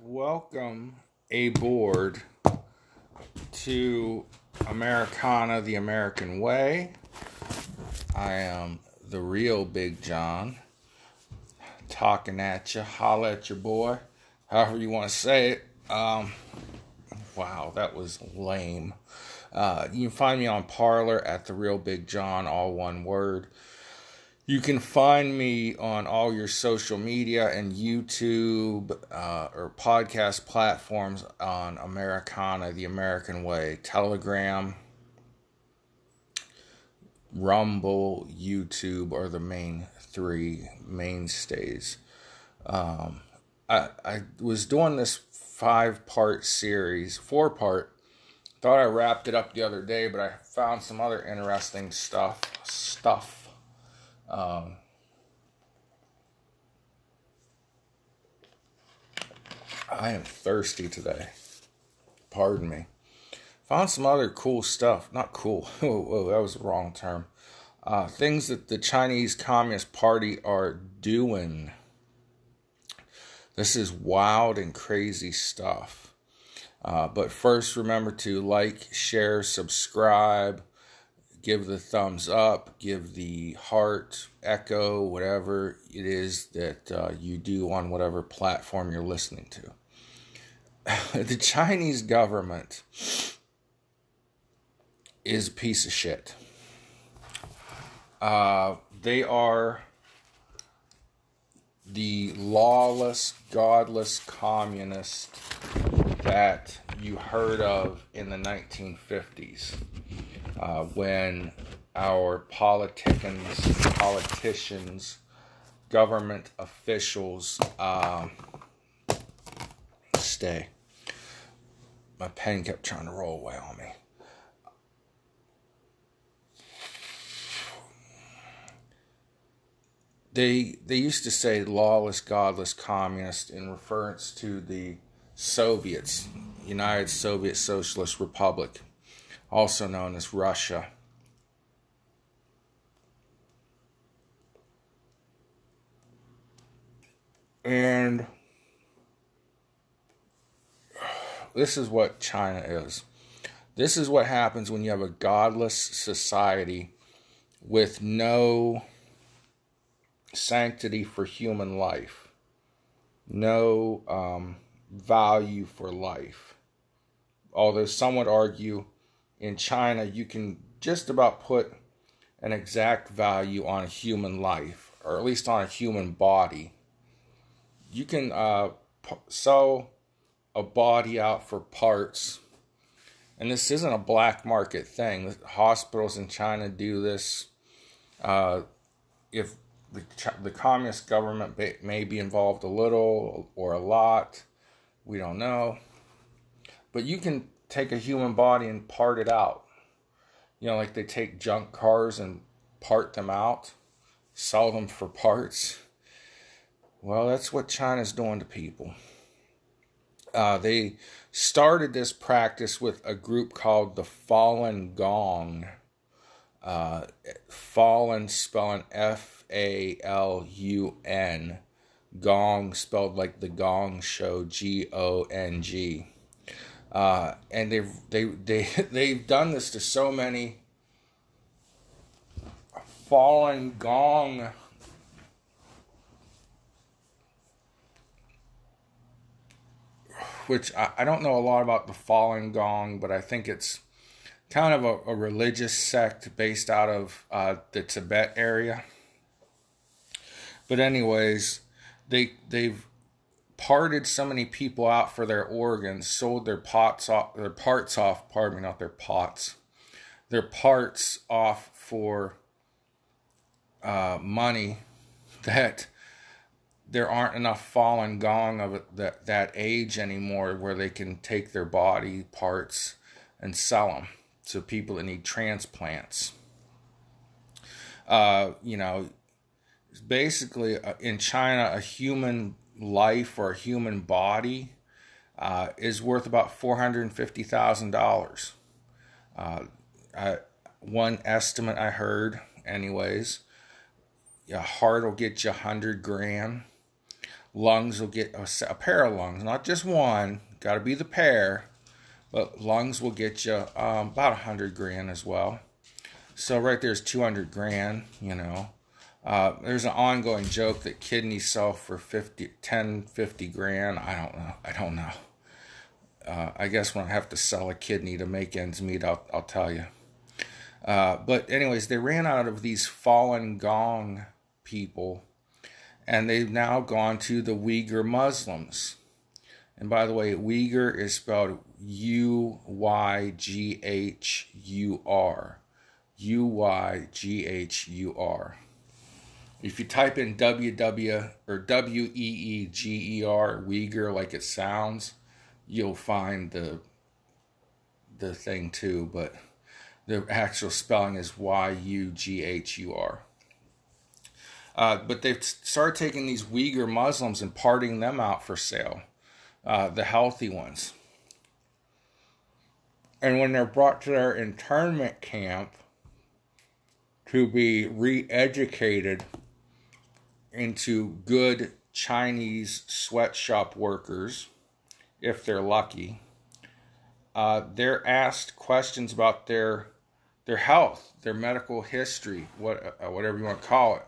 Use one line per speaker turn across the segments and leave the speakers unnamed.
welcome aboard to Americana the American Way. I am the real Big John, talking at you, holla at your boy, however you want to say it. Um, wow, that was lame. Uh, you can find me on Parler at the real Big John, all one word. You can find me on all your social media and YouTube uh, or podcast platforms on Americana, the American Way, Telegram, Rumble, YouTube are the main three mainstays. Um, I, I was doing this five part series, four part. Thought I wrapped it up the other day, but I found some other interesting stuff. Stuff um, I am thirsty today. Pardon me. Found some other cool stuff. Not cool. whoa, whoa, that was the wrong term. Uh, things that the Chinese Communist Party are doing. This is wild and crazy stuff. Uh, but first, remember to like, share, subscribe give the thumbs up, give the heart, echo, whatever it is that uh, you do on whatever platform you're listening to. the Chinese government is a piece of shit. Uh, they are the lawless, godless communist that you heard of in the 1950s uh, when our politicians, politicians, government officials uh, stay. My pen kept trying to roll away on me. They they used to say lawless, godless, communist in reference to the Soviets, United Soviet Socialist Republic also known as Russia. And this is what China is. This is what happens when you have a godless society with no sanctity for human life, no um, value for life. Although some would argue in China, you can just about put an exact value on human life, or at least on a human body. You can uh, sell a body out for parts, and this isn't a black market thing. Hospitals in China do this. Uh, if the, the communist government may be involved a little or a lot, we don't know. But you can take a human body and part it out. You know, like they take junk cars and part them out, sell them for parts. Well, that's what China's doing to people. Uh, they started this practice with a group called the Falun Gong. Uh, Falun spelling F A L U N. Gong spelled like the Gong Show, G O N G. Uh, and they've they they they've done this to so many Falun Gong which I, I, don't know a lot about the Falun Gong, but I think it's kind of a, a religious sect based out of uh, the Tibet area. But anyways, they they've parted so many people out for their organs, sold their pots off, their parts off, pardon me, not their pots, their parts off for uh, money that there aren't enough Falun Gong of that, that age anymore where they can take their body parts and sell them to people that need transplants. Uh, you know, basically uh, in China, a human life or a human body uh, is worth about four hundred and fifty thousand dollars. Uh, one estimate I heard, anyways, a heart will get you a hundred grand. lungs will get a, a pair of lungs, not just one. Got to be the pair, but lungs will get you um, about a hundred grand as well. So right there's 200 grand, you know. Uh, there's an ongoing joke that kidneys sell for 50, 10, 50 grand. I don't know. I don't know. Uh, I guess when I have to sell a kidney to make ends meet, I'll, I'll tell you. Uh, but anyways, they ran out of these Falun Gong people, and they've now gone to the Uyghur Muslims. And by the way, Uyghur is spelled U Y G H U R. U Y G H U R. If you type in WW or W E E G E R Uyghur like it sounds, you'll find the the thing too, but the actual spelling is Y U G H U R. Uh, but they've started taking these Uyghur Muslims and parting them out for sale, uh, the healthy ones. And when they're brought to their internment camp to be re educated into good Chinese sweatshop workers, if they're lucky, uh, they're asked questions about their their health, their medical history, what uh, whatever you want to call it,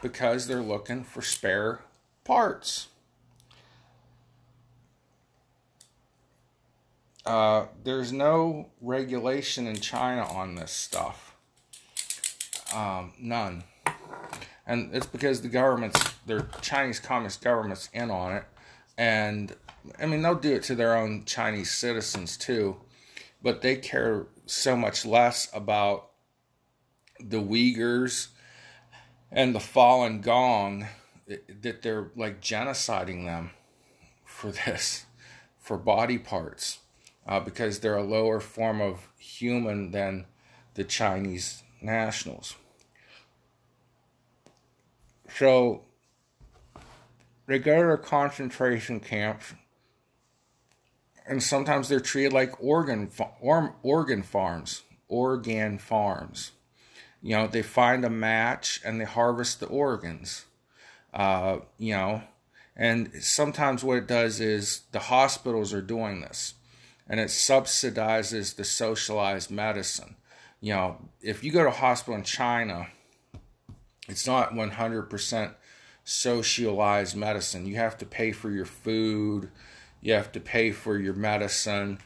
because they're looking for spare parts. Uh, there's no regulation in China on this stuff. Um, none. And it's because the government's, their Chinese Communist government's in on it. And, I mean, they'll do it to their own Chinese citizens too. But they care so much less about the Uyghurs and the Falun Gong that they're like genociding them for this, for body parts, uh, because they're a lower form of human than the Chinese nationals. So they go to concentration camps and sometimes they're treated like organ or, organ farms, organ farms. You know, they find a match and they harvest the organs. Uh, you know, and sometimes what it does is the hospitals are doing this, and it subsidizes the socialized medicine. You know, if you go to a hospital in China, it's not 100% socialized medicine. You have to pay for your food you have to pay for your medicine.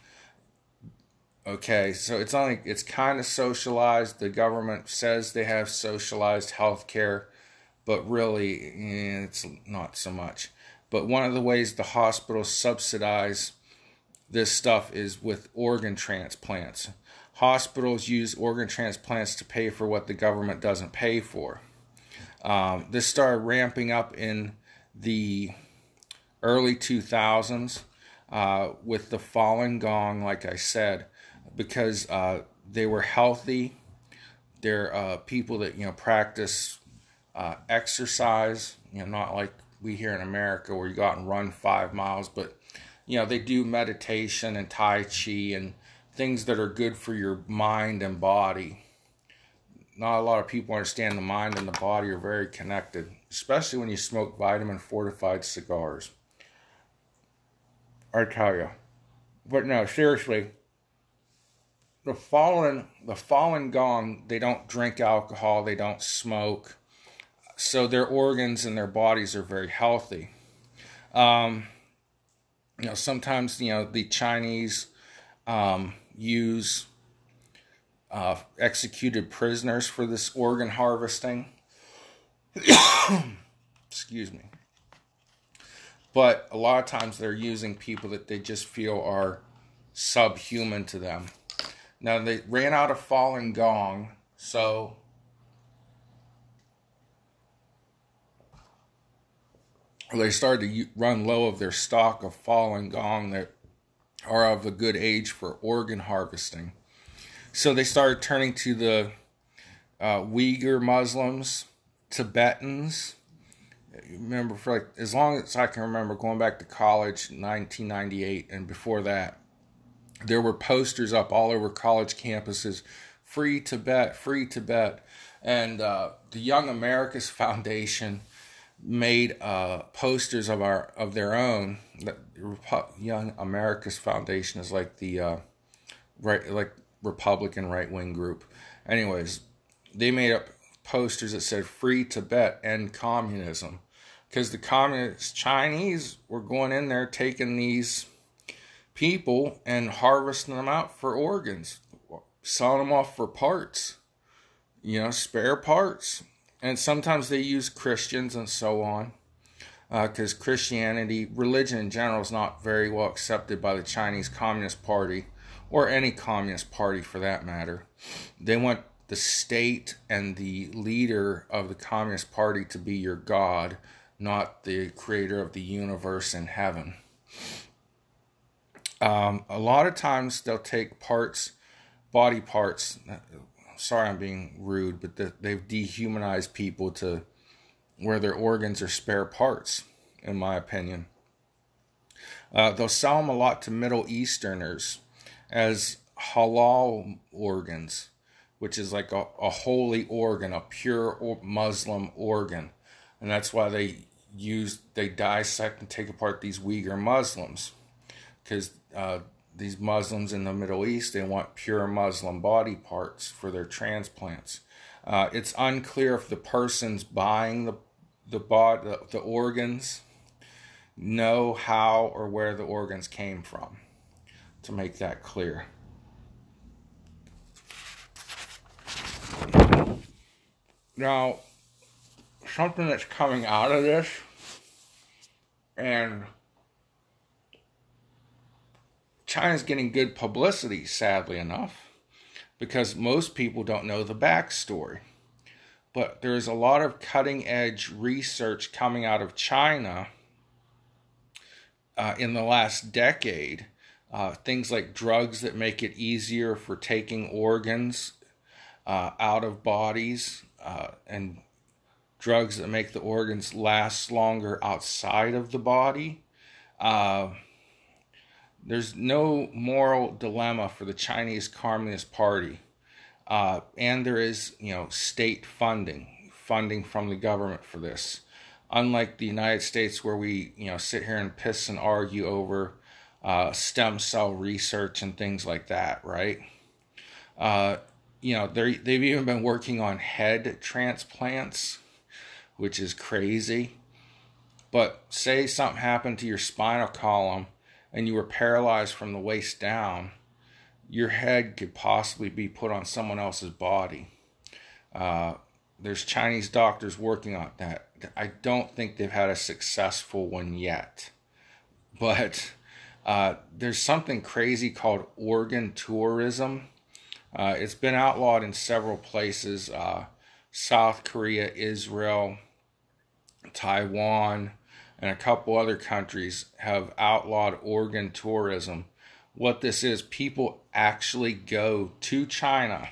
Okay, so it's only it's kind of socialized. The government says they have socialized health care, but really eh, it's not so much. But one of the ways the hospitals subsidize this stuff is with organ transplants. Hospitals use organ transplants to pay for what the government doesn't pay for. Um, this started ramping up in the early 2000s uh, with the Falun Gong, like I said, because uh, they were healthy. They're uh, people that you know practice uh, exercise. You know, not like we here in America where you go out and run five miles, but you know they do meditation and Tai Chi and things that are good for your mind and body. Not a lot of people understand the mind and the body are very connected, especially when you smoke vitamin fortified cigars. I tell you. But no, seriously, the Falun, the Falun Gong, they don't drink alcohol, they don't smoke, so their organs and their bodies are very healthy. Um, you know, sometimes you know the Chinese um, use uh, executed prisoners for this organ harvesting. Excuse me. But a lot of times they're using people that they just feel are subhuman to them. Now they ran out of Falun Gong, so they started to run low of their stock of Falun Gong that are of a good age for organ harvesting. So they started turning to the uh, Uyghur Muslims, Tibetans, remember for like as long as I can remember going back to college 1998 and before that there were posters up all over college campuses free Tibet free Tibet and uh, the Young Americas Foundation made uh, posters of our of their own. The Young America's Foundation is like the uh, right like Republican right wing group. Anyways, they made up posters that said "Free Tibet and Communism," because the communist Chinese were going in there taking these people and harvesting them out for organs, selling them off for parts, you know, spare parts. And sometimes they use Christians and so on, because uh, Christianity, religion in general, is not very well accepted by the Chinese Communist Party or any communist party for that matter. They want the state and the leader of the Communist Party to be your God, not the creator of the universe in heaven. Um, a lot of times they'll take parts, body parts. Sorry, I'm being rude, but they've dehumanized people to where their organs are spare parts, in my opinion. Uh, they'll sell them a lot to Middle Easterners as halal organs, which is like a, a holy organ, a pure Muslim organ. And that's why they use, they dissect and take apart these Uyghur Muslims. Because uh, these Muslims in the Middle East, they want pure Muslim body parts for their transplants. Uh, it's unclear if the person's buying the the, body, the, the organs know how or where the organs came from to make that clear. Now, something that's coming out of this, and China's getting good publicity, sadly enough, because most people don't know the backstory. But there's a lot of cutting edge research coming out of China uh, in the last decade uh, things like drugs that make it easier for taking organs uh, out of bodies uh, and drugs that make the organs last longer outside of the body. Uh, there's no moral dilemma for the Chinese Communist Party. Uh, and there is, you know, state funding, funding from the government for this. Unlike the United States, where we, you know, sit here and piss and argue over uh, stem cell research and things like that, right? Uh, you know, they they've even been working on head transplants, which is crazy. But say something happened to your spinal column and you were paralyzed from the waist down, your head could possibly be put on someone else's body. Uh, there's Chinese doctors working on that. I don't think they've had a successful one yet, but uh, there's something crazy called organ tourism. Uh, it's been outlawed in several places uh, South Korea, Israel, Taiwan, and a couple other countries have outlawed organ tourism. What this is, people actually go to China.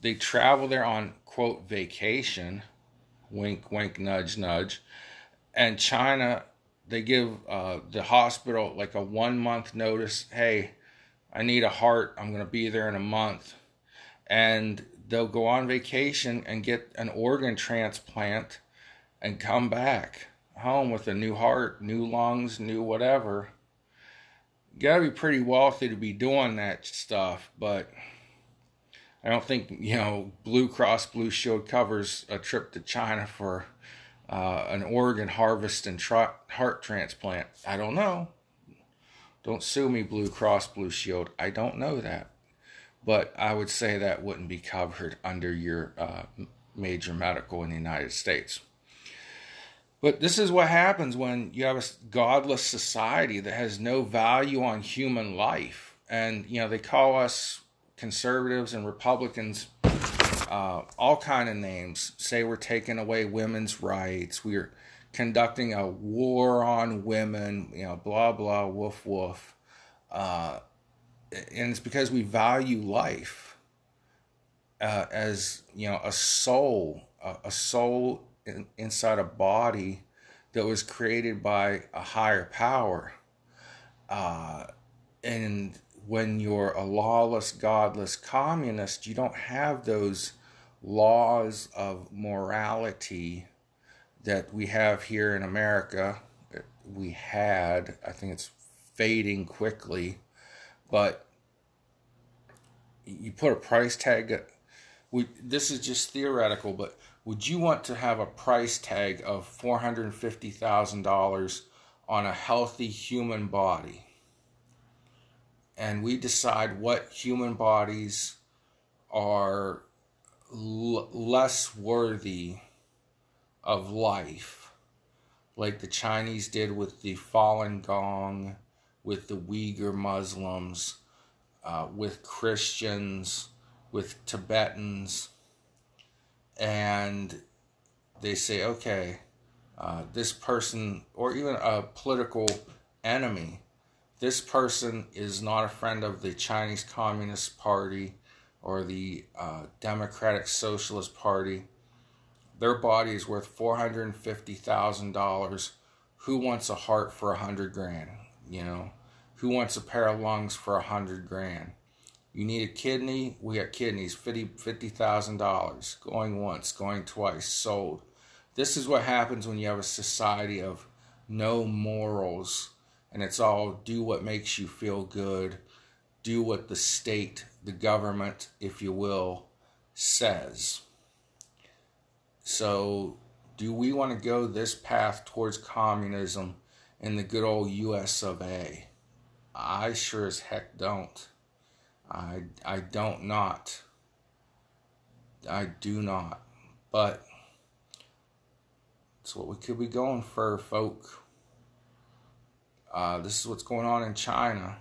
They travel there on, quote, vacation, wink, wink, nudge, nudge. And China they give uh, the hospital like a one month notice hey i need a heart. I'm going to be there in a month. And they'll go on vacation and get an organ transplant and come back home with a new heart new lungs new whatever. You got to be pretty wealthy to be doing that stuff but i don't think you know blue cross blue shield covers a trip to china for uh, an organ harvest and tra- heart transplant. I don't know. Don't sue me, Blue Cross Blue Shield. I don't know that. But I would say that wouldn't be covered under your uh, major medical in the United States. But this is what happens when you have a godless society that has no value on human life. And, you know, they call us conservatives and Republicans uh, all kind of names. Say we're taking away women's rights. We're conducting a war on women. You know, blah blah, woof woof. Uh, and it's because we value life uh, as you know a soul, a, a soul in, inside a body that was created by a higher power. Uh, and when you're a lawless, godless communist, you don't have those laws of morality that we have here in America. We had, I think it's fading quickly, but you put a price tag. We, this is just theoretical, but would you want to have a price tag of $450,000 on a healthy human body? And we decide what human bodies are l- less worthy of life, like the Chinese did with the Falun Gong, with the Uyghur Muslims, uh, with Christians, with Tibetans, and they say, okay, uh, this person, or even a political enemy, this person is not a friend of the Chinese Communist Party or the uh, Democratic Socialist Party. Their body is worth four hundred and fifty thousand dollars. Who wants a heart for a hundred grand? You know, who wants a pair of lungs for a hundred grand? You need a kidney? We got kidneys, fifty thousand dollars. Going once, going twice, sold. This is what happens when you have a society of no morals and it's all do what makes you feel good, do what the state, the government, if you will, says. So, do we want to go this path towards communism in the good old US of A? I sure as heck don't. I, I don't not. I do not. But it's what we could be going for, folk. Uh, this is what's going on in China.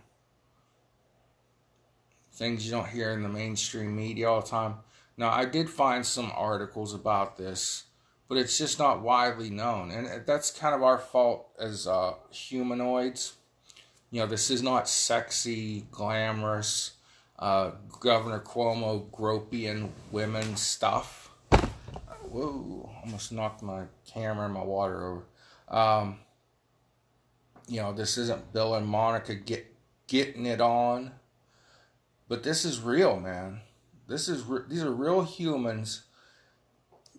Things you don't hear in the mainstream media all the time. Now, I did find some articles about this, but it's just not widely known. And that's kind of our fault as uh, humanoids. You know, this is not sexy, glamorous, uh, Governor Cuomo gropian women stuff. Whoa, almost knocked my camera and my water over. Um, you know, this isn't Bill and Monica get getting it on, but this is real, man. This is these are real humans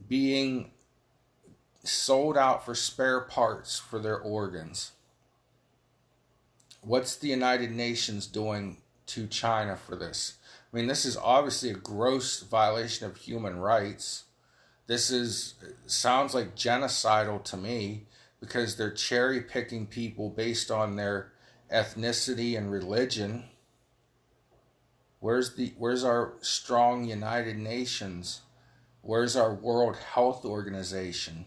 being sold out for spare parts for their organs. What's the United Nations doing to China for this? I mean, this is obviously a gross violation of human rights. This is sounds like genocidal to me because they're cherry picking people based on their ethnicity and religion. Where's the where's our strong United Nations? Where's our World Health Organization?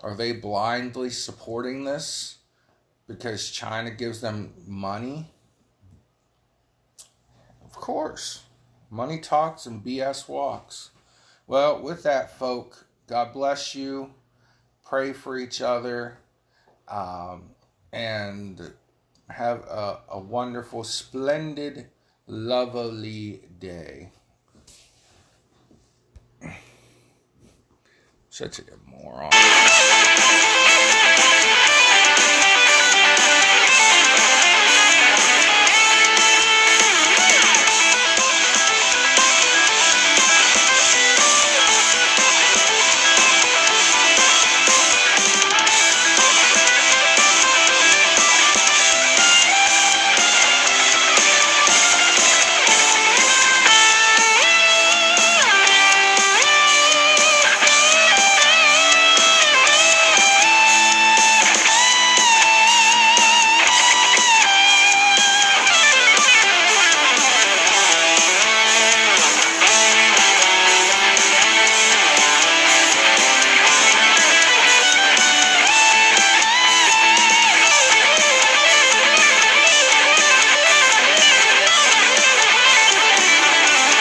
Are they blindly supporting this because China gives them money? Of course. Money talks and BS walks. Well, with that, folk, God bless you pray for each other, um, and have a, a wonderful, splendid, lovely day. Such a moron.